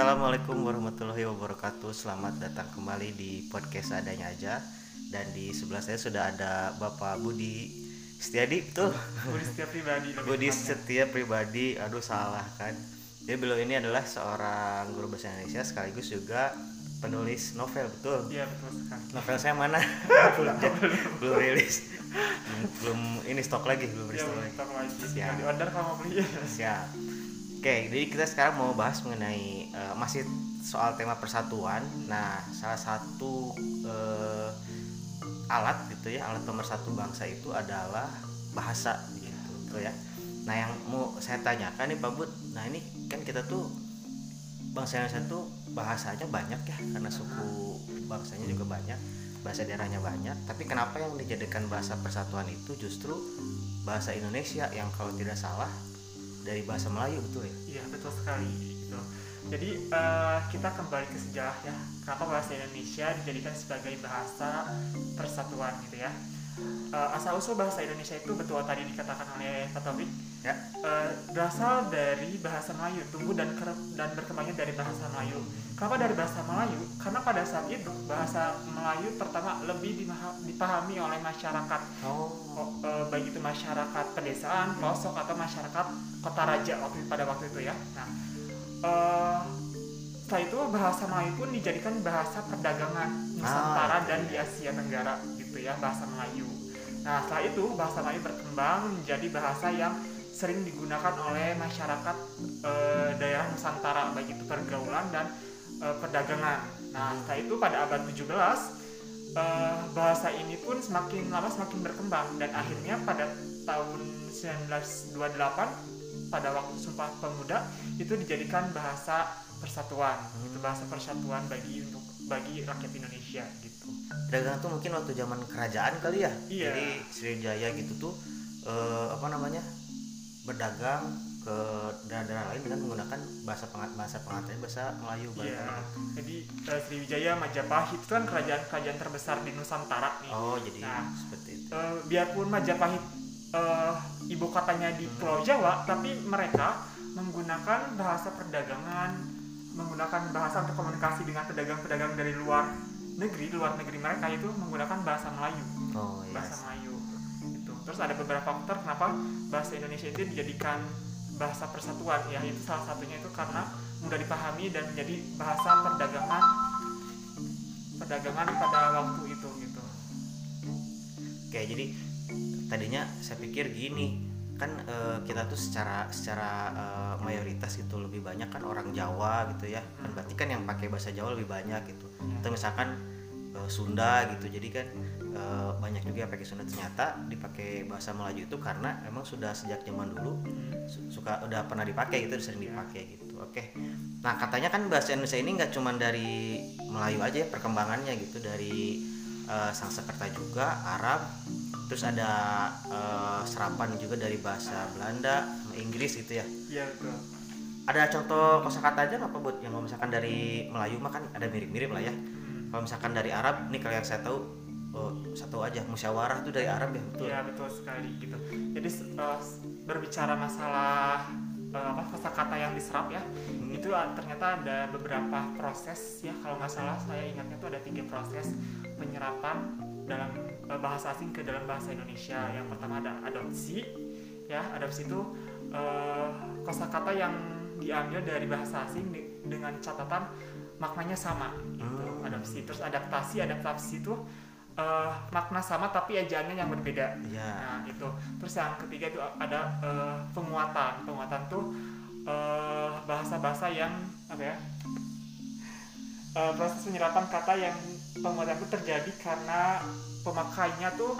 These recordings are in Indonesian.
Assalamualaikum warahmatullahi wabarakatuh. Selamat datang kembali di podcast adanya aja. Dan di sebelah saya sudah ada Bapak Budi Setiadi, betul? Budi setia pribadi Budi. Setia Pribadi. Aduh salah kan. Jadi beliau ini adalah seorang guru bahasa Indonesia sekaligus juga penulis novel, betul? Iya betul sekali. Novel saya mana? belum, belum rilis. Belum, belum ini stok lagi, belum Iya stok lagi. stok lagi. Siap. Di order kalau mau beli. Siap. Oke, jadi kita sekarang mau bahas mengenai eh, masih soal tema persatuan. Nah, salah satu eh, alat gitu ya, alat pemersatu bangsa itu adalah bahasa gitu ya. Nah, yang mau saya tanyakan nih Pak Bud, nah ini kan kita tuh bangsa Indonesia tuh bahasanya banyak ya, karena suku bangsanya juga banyak, bahasa daerahnya banyak. Tapi kenapa yang dijadikan bahasa persatuan itu justru bahasa Indonesia yang kalau tidak salah dari bahasa Melayu betul ya? Iya betul sekali. Gitu. Jadi eh, kita kembali ke sejarah ya. Kenapa bahasa Indonesia dijadikan sebagai bahasa persatuan gitu ya? Eh, asal usul bahasa Indonesia itu betul tadi dikatakan oleh Taufik Ya. eh, berasal dari bahasa Melayu, tumbuh dan dan berkembangnya dari bahasa Melayu. Kenapa dari bahasa Melayu? Karena pada saat itu bahasa Melayu pertama lebih dipahami oleh masyarakat Oh. Oh, eh, baik itu masyarakat pedesaan, pelosok atau masyarakat kota raja waktu pada waktu itu ya. Nah, eh, setelah itu bahasa Melayu pun dijadikan bahasa perdagangan Nusantara Ah, dan di Asia Tenggara gitu ya bahasa Melayu. Nah setelah itu bahasa Melayu berkembang menjadi bahasa yang sering digunakan oleh masyarakat eh, daerah Nusantara baik itu pergaulan dan eh, perdagangan. Nah setelah itu pada abad 17 eh, bahasa ini pun semakin lama semakin berkembang dan akhirnya pada tahun 1928 pada waktu Sumpah Pemuda itu dijadikan bahasa persatuan itu bahasa persatuan bagi untuk bagi rakyat Indonesia gitu. Dagang tuh mungkin waktu zaman kerajaan kali ya. Iya. Jadi Sriwijaya gitu tuh eh, apa namanya? Berdagang ke daerah-daerah lain dengan menggunakan bahasa pengat bahasa pengantinnya bahasa Melayu Iya. barangkali. Jadi eh, Sriwijaya Majapahit itu kan kerajaan-kerajaan terbesar di Nusantara nih. Oh, jadi Nah. seperti itu. Eh, biarpun Majapahit eh, ibu katanya di Pulau Jawa, tapi mereka menggunakan bahasa perdagangan, menggunakan bahasa untuk komunikasi dengan pedagang-pedagang dari luar negeri, luar negeri mereka itu menggunakan bahasa Melayu, Oh, iya. bahasa Melayu. Itu. Terus ada beberapa faktor kenapa bahasa Indonesia itu dijadikan bahasa persatuan ya itu salah satunya itu karena mudah dipahami dan menjadi bahasa perdagangan perdagangan pada waktu itu gitu. Oke, jadi tadinya saya pikir gini, kan eh, kita tuh secara secara eh, mayoritas gitu lebih banyak kan orang Jawa gitu ya. Kan berarti kan yang pakai bahasa Jawa lebih banyak gitu. Atau misalkan eh, Sunda gitu. Jadi kan eh, banyak juga yang pakai Sunda ternyata dipakai bahasa Melayu itu karena memang sudah sejak zaman dulu su- suka udah pernah dipakai gitu, sering dipakai gitu. Oke. Nah, katanya kan bahasa Indonesia ini nggak cuma dari Melayu aja ya perkembangannya gitu dari eh, Sanskerta juga, Arab, terus ada eh, serapan juga dari bahasa Belanda sama Inggris gitu ya. Iya. Ada contoh kosakata aja nggak Bud? Yang misalkan dari Melayu mah kan ada mirip-mirip lah ya. Hmm. Kalau misalkan dari Arab, nih kalau yang saya tahu oh, satu aja musyawarah itu dari Arab ya betul. Iya betul sekali gitu. Jadi eh, berbicara masalah eh, apa kata yang diserap ya, Hmm. itu ah, ternyata ada beberapa proses ya kalau nggak salah saya ingatnya itu ada tiga proses penyerapan dalam eh, bahasa asing ke dalam bahasa Indonesia. Yang pertama ada adopsi, ya adopsi itu eh, kosakata yang diambil dari bahasa asing di- dengan catatan maknanya sama gitu. Hmm. Adopsi terus adaptasi, adaptasi itu eh, makna sama tapi ejaannya yang berbeda. Iya. Nah itu. Terus yang ketiga itu ada eh, penguatan. Penguatan tuh eh, bahasa-bahasa yang apa ya? Eh, proses penyerapan kata yang penguatan itu terjadi karena pemakainya tuh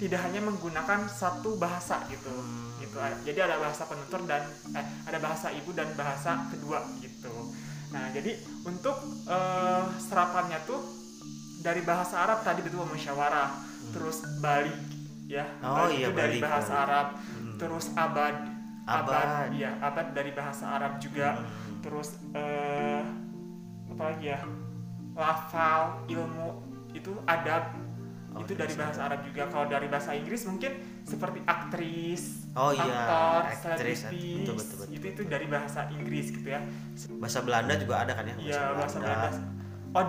tidak hanya menggunakan satu bahasa gitu. Gitu. Jadi ada bahasa penutur dan eh, ada bahasa ibu dan bahasa kedua gitu. Nah jadi untuk eh, serapannya tuh dari bahasa Arab tadi betul musyawarah, terus Bali ya, Oh, Bali iya, itu dari Bali, bahasa Bali. Arab, Hmm. terus abad, Abad. ya abad dari bahasa Arab juga, Hmm. terus eh, apa lagi ya, lafal, ilmu itu adab Oh, itu itu dari bahasa bahasa Arab juga. Kalau dari bahasa Inggris mungkin seperti aktris, Oh iya, aktor, aktris, selebritis, betul, betul, betul, itu itu dari bahasa Inggris gitu ya. bahasa Belanda juga ada kan ya Iya bahasa Belanda. Oh dading, oh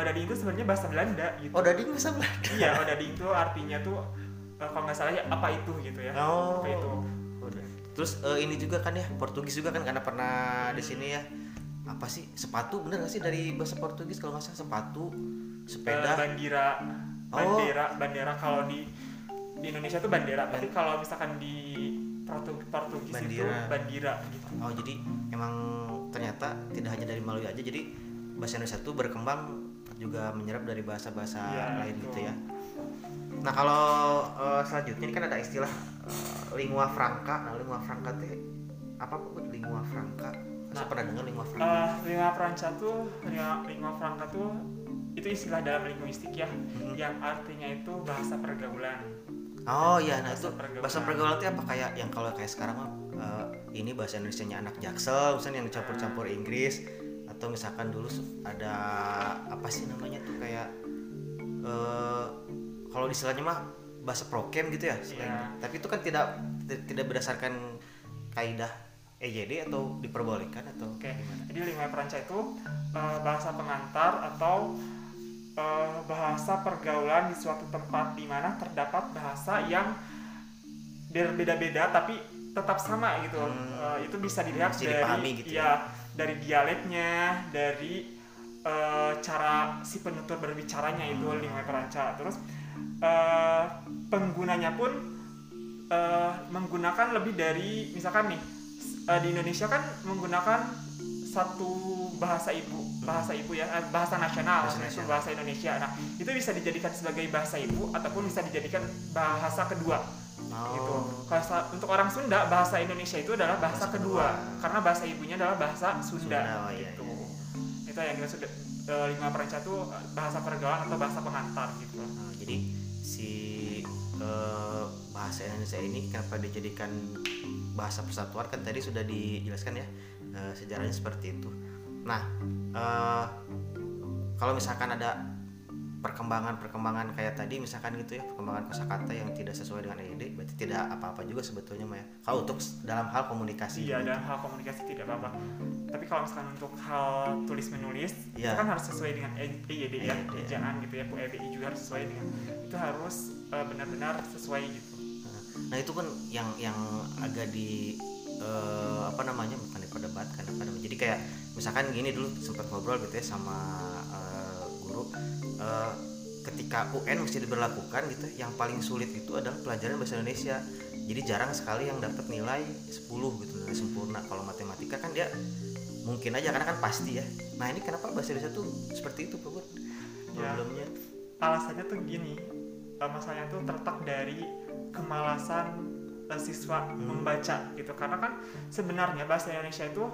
dading itu sebenarnya bahasa Belanda gitu. oh dading bahasa Belanda Iya, oh dading itu artinya tuh eh, kalau nggak salah ya apa itu gitu ya. Oh. Apa itu? Terus eh, ini juga kan ya Portugis juga kan karena pernah di sini ya. Apa sih sepatu bener gak sih dari bahasa Portugis kalau nggak salah sepatu, Eh, sepeda. bandira, Oh. bandera, bandera kalau di di Indonesia tuh bandera, tapi kalau misalkan di Portu- Portugis itu Bandira. bandira gitu. Oh jadi emang ternyata tidak hanya dari Malawi aja jadi bahasa Indonesia tuh berkembang juga menyerap dari bahasa-bahasa Iya, lain betul. gitu ya. Nah kalau eh, selanjutnya ini kan ada istilah eh, lingua franca. Nah lingua franca teh apa bu? Lingua franca. Saya Nah. pernah dengar lingua franca. Eh, lingua franca tuh, lingua, lingua franca tuh itu istilah dalam linguistik ya, Hmm. yang artinya itu bahasa pergaulan. Oh iya, nah itu pergaulan. bahasa pergaulan itu apa kayak yang kalau kayak sekarang mah eh, ini bahasa Indonesianya anak jaksel, misalnya yang campur-campur Inggris atau misalkan dulu ada apa sih namanya tuh kayak eh kalau istilahnya mah bahasa prokem gitu ya, selain- Iya. tapi itu kan tidak ti- tidak berdasarkan kaidah EJD atau diperbolehkan atau Oke, gimana? jadi lingua franca itu eh, bahasa pengantar atau eh, bahasa pergaulan di suatu tempat di mana terdapat bahasa yang berbeda-beda tapi tetap sama gitu. Hmm. Itu bisa dilihat Bisa dari dipahami gitu ya, dari dialeknya, dari eh, cara si penutur berbicaranya itu Hmm. lingua franca. Terus eh, penggunanya pun eh, menggunakan lebih dari misalkan nih eh, di Indonesia kan menggunakan satu bahasa ibu bahasa ibu ya bahasa nasional Bahasa nasional. bahasa Indonesia nah itu bisa dijadikan sebagai bahasa ibu ataupun bisa dijadikan bahasa kedua Oh, Kalau sa- untuk orang Sunda bahasa Indonesia itu adalah bahasa, Bahasa kedua. kedua. karena bahasa ibunya adalah bahasa Sunda, Sunda, oh iya, gitu. itu yang dimaksud eh, lingua perenca itu bahasa pergaulan atau bahasa pengantar gitu. Nah, jadi si eh, bahasa Indonesia ini kenapa dijadikan bahasa persatuan? Kan tadi sudah dijelaskan ya eh, sejarahnya seperti itu. Nah eh, kalau misalkan ada perkembangan-perkembangan kayak tadi misalkan gitu ya perkembangan kosakata yang tidak sesuai dengan EYD berarti tidak apa-apa juga sebetulnya Maya. Kalau untuk dalam hal komunikasi iya gitu. dalam hal komunikasi tidak apa-apa tapi kalau misalkan untuk hal tulis menulis Iya. itu kan harus sesuai dengan E- EYD ya EYD. ejaan gitu ya EBI juga harus sesuai dengan itu harus eh, benar-benar sesuai gitu Nah itu kan yang yang agak di eh, apa namanya bukan diperdebatkan apa namanya. Jadi kayak misalkan gini dulu sempat ngobrol gitu ya sama eh, ketika UN mesti diberlakukan gitu, yang paling sulit itu adalah pelajaran bahasa Indonesia. Jadi jarang sekali yang dapat nilai 10 gitu nilai sempurna. Kalau matematika kan dia mungkin aja karena kan pasti ya. Nah ini kenapa bahasa Indonesia tuh seperti itu Pak? Ya. Problemnya. alasannya tuh gini eh, masalahnya tuh terletak dari kemalasan eh, siswa Hmm. membaca gitu karena kan sebenarnya bahasa Indonesia itu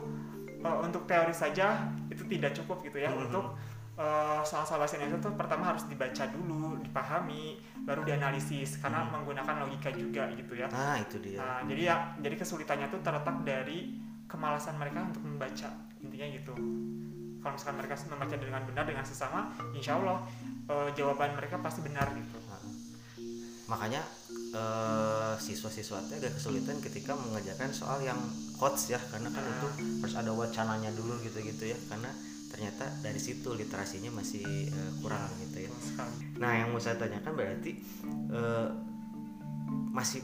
eh, untuk teori saja itu tidak cukup gitu ya Hmm. untuk eh, soal-soal bahasa Indonesia tuh pertama harus dibaca dulu dipahami baru dianalisis. Karena Hmm. menggunakan logika juga gitu ya. Nah itu dia. Nah, jadi ya jadi kesulitannya tuh terletak dari kemalasan mereka untuk membaca intinya gitu. Kalau misalkan mereka membaca dengan benar dengan sesama insya Allah eh, jawaban mereka pasti benar gitu. Nah, makanya eh, siswa-siswa teh agak kesulitan ketika mengajarkan soal yang quotes ya. Karena kan Ah. itu harus ada wacananya dulu gitu-gitu ya. Karena ternyata dari situ literasinya masih eh, kurang gitu ya. Nah yang mau saya tanyakan berarti eh, masih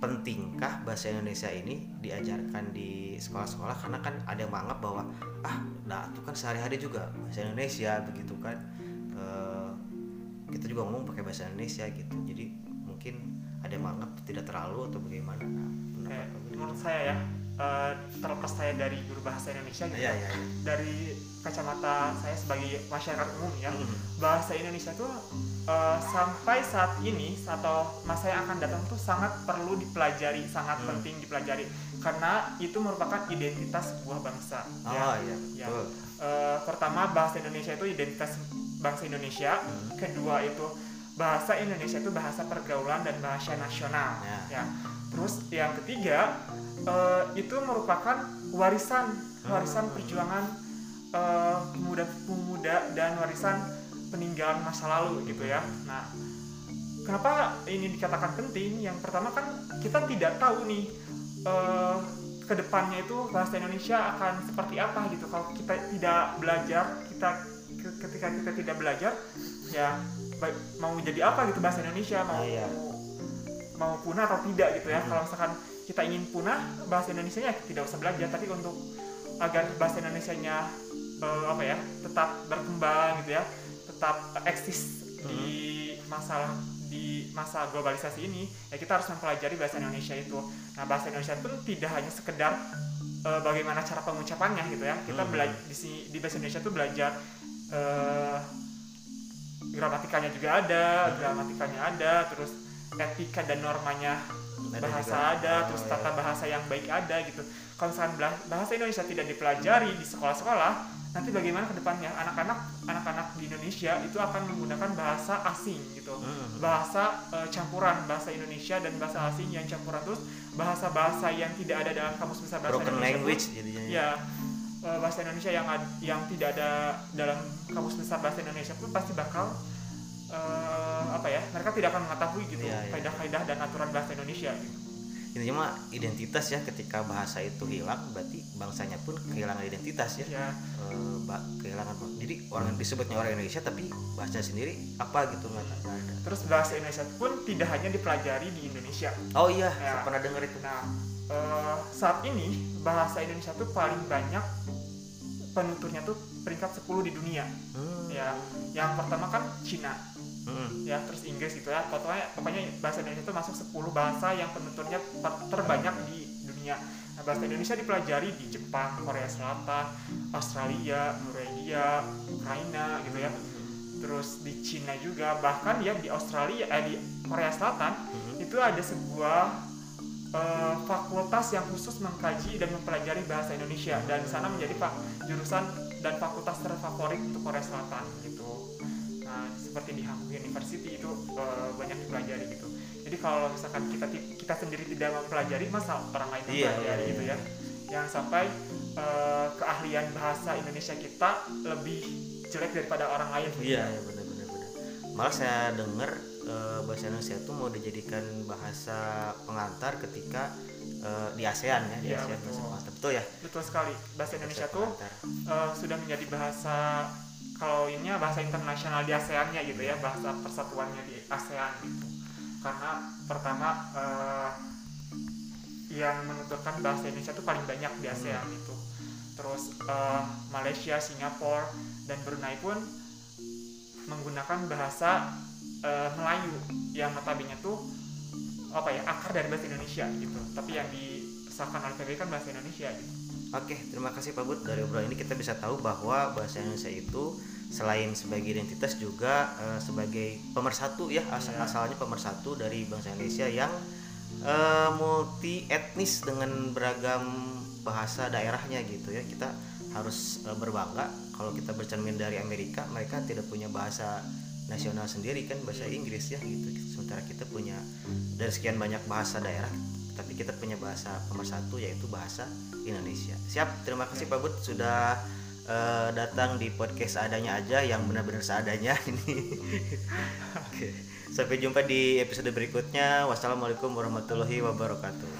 pentingkah bahasa Indonesia ini diajarkan di sekolah-sekolah? Karena kan ada yang menganggap bahwa ah nah itu kan sehari-hari juga bahasa Indonesia begitu kan. Eh, kita juga ngomong pakai bahasa Indonesia gitu. Jadi mungkin ada yang menganggap tidak terlalu atau bagaimana? Nah, Budi? menurut saya ya terlepas saya dari guru bahasa Indonesia gitu Iya, ya, iya, iya. dari kacamata saya sebagai masyarakat umum ya Mm. bahasa Indonesia tuh eh, sampai saat ini atau masa yang akan datang tuh sangat perlu dipelajari sangat Hmm. penting dipelajari karena itu merupakan identitas sebuah bangsa oh ya. iya Ya. betul Eh, pertama bahasa Indonesia itu identitas bangsa Indonesia Hmm. kedua itu bahasa Indonesia itu bahasa pergaulan dan bahasa nasional Ya. ya terus yang ketiga eh, itu merupakan warisan warisan Hmm. Perjuangan eh, pemuda-pemuda dan warisan peninggalan masa lalu gitu ya. Nah kenapa ini dikatakan penting? Yang pertama kan kita tidak tahu nih eh, ke depannya itu bahasa Indonesia akan seperti apa gitu. Kalau kita tidak belajar kita ke- ketika kita tidak belajar ya mau jadi apa gitu bahasa Indonesia mau iya. mau punah atau tidak gitu ya. Kalau misalkan kita ingin punah bahasa Indonesia nya tidak usah belajar. Tapi untuk agar bahasa Indonesia nya apa ya tetap berkembang gitu ya tetap eksis di masalah di masa globalisasi ini ya kita harus mempelajari bahasa Indonesia itu. Nah bahasa Indonesia pun tidak hanya sekedar eh, bagaimana cara pengucapannya gitu ya. Kita Hmm. belajar di sini di bahasa Indonesia tuh belajar eh, gramatikanya juga ada gramatikanya ada terus etika dan normanya Ada bahasa juga. ada Oh, terus iya. tata bahasa yang baik ada gitu kalau misalkan bahasa Indonesia tidak dipelajari di sekolah-sekolah nanti bagaimana ke depannya anak-anak anak-anak di Indonesia itu akan menggunakan bahasa asing gitu Hmm. bahasa eh, campuran bahasa Indonesia dan bahasa asing yang campuran terus bahasa-bahasa yang tidak ada dalam kamus besar bahasa broken Indonesia language jadinya ya eh, bahasa Indonesia yang yang tidak ada dalam kamus besar bahasa Indonesia pun pasti bakal eh, apa ya mereka tidak akan mengetahui gitu Iya, iya. kaidah-kaidah dan aturan bahasa Indonesia gitu. intinya mah identitas ya ketika bahasa itu hilang berarti bangsanya pun kehilangan identitas ya ya Eh, ba- kehilangan jadi orang yang disebutnya orang Indonesia tapi bahasa sendiri apa gitu nggak ada terus bahasa Indonesia pun tidak hanya dipelajari di Indonesia oh iya Ya. saya pernah dengar itu nah eh, saat ini bahasa Indonesia tuh paling banyak penuturnya tuh peringkat 10 di dunia Hmm. ya yang pertama kan Cina Hmm. ya terus Inggris gitu ya pokoknya pokoknya bahasa Indonesia itu masuk 10 bahasa yang penuturnya terbanyak di dunia nah, bahasa Indonesia dipelajari di Jepang Korea Selatan Australia Norwegia Ukraina gitu ya terus di Cina juga bahkan ya di Australia eh di Korea Selatan Hmm. itu ada sebuah eh, fakultas yang khusus mengkaji dan mempelajari bahasa Indonesia dan di sana menjadi pak jurusan dan fakultas terfavorit untuk Korea Selatan gitu. Nah seperti di Hamburg University itu eh, banyak dipelajari gitu. Jadi kalau misalkan kita kita sendiri tidak mempelajari masa orang lain Iya, mempelajari iya, gitu iya. ya. Jangan sampai eh, keahlian bahasa Indonesia kita lebih jelek daripada orang lain. gitu. iya ya benar benar benar malah saya dengar eh, bahasa Indonesia itu mau dijadikan bahasa pengantar ketika eh, di ASEAN ya di Iya, ASEAN betul. bahasa pengantar betul ya Betul sekali. Bahasa Indonesia Bahasa tuh pengantar. eh, sudah menjadi bahasa kalau ini ya bahasa internasional di ASEAN-nya gitu ya bahasa persatuannya di ASEAN gitu. Karena pertama eh, yang menuturkan bahasa Indonesia tuh paling banyak di ASEAN itu terus eh, Malaysia, Singapura dan Brunei pun menggunakan bahasa eh, Melayu yang notabene tuh apa ya akar dari bahasa Indonesia gitu. Tapi yang disahkan oleh PBB kan bahasa Indonesia gitu Oke, terima kasih Pak Bud. Dari obrolan ini kita bisa tahu bahwa bahasa Indonesia itu selain sebagai identitas juga eh, sebagai pemersatu ya asal Iya. asalnya pemersatu dari bangsa Indonesia yang eh, multi etnis dengan beragam bahasa daerahnya gitu ya. Kita harus eh, berbangga kalau kita bercermin dari Amerika, mereka tidak punya bahasa nasional sendiri kan bahasa Inggris ya gitu. Sementara kita punya dari sekian banyak bahasa daerah tapi kita punya bahasa pemersatu yaitu bahasa Indonesia. Siap, terima kasih Pak Bud sudah eh, datang di podcast adanya aja yang benar-benar seadanya ini. Oke. Sampai jumpa di episode berikutnya. Wassalamualaikum warahmatullahi wabarakatuh.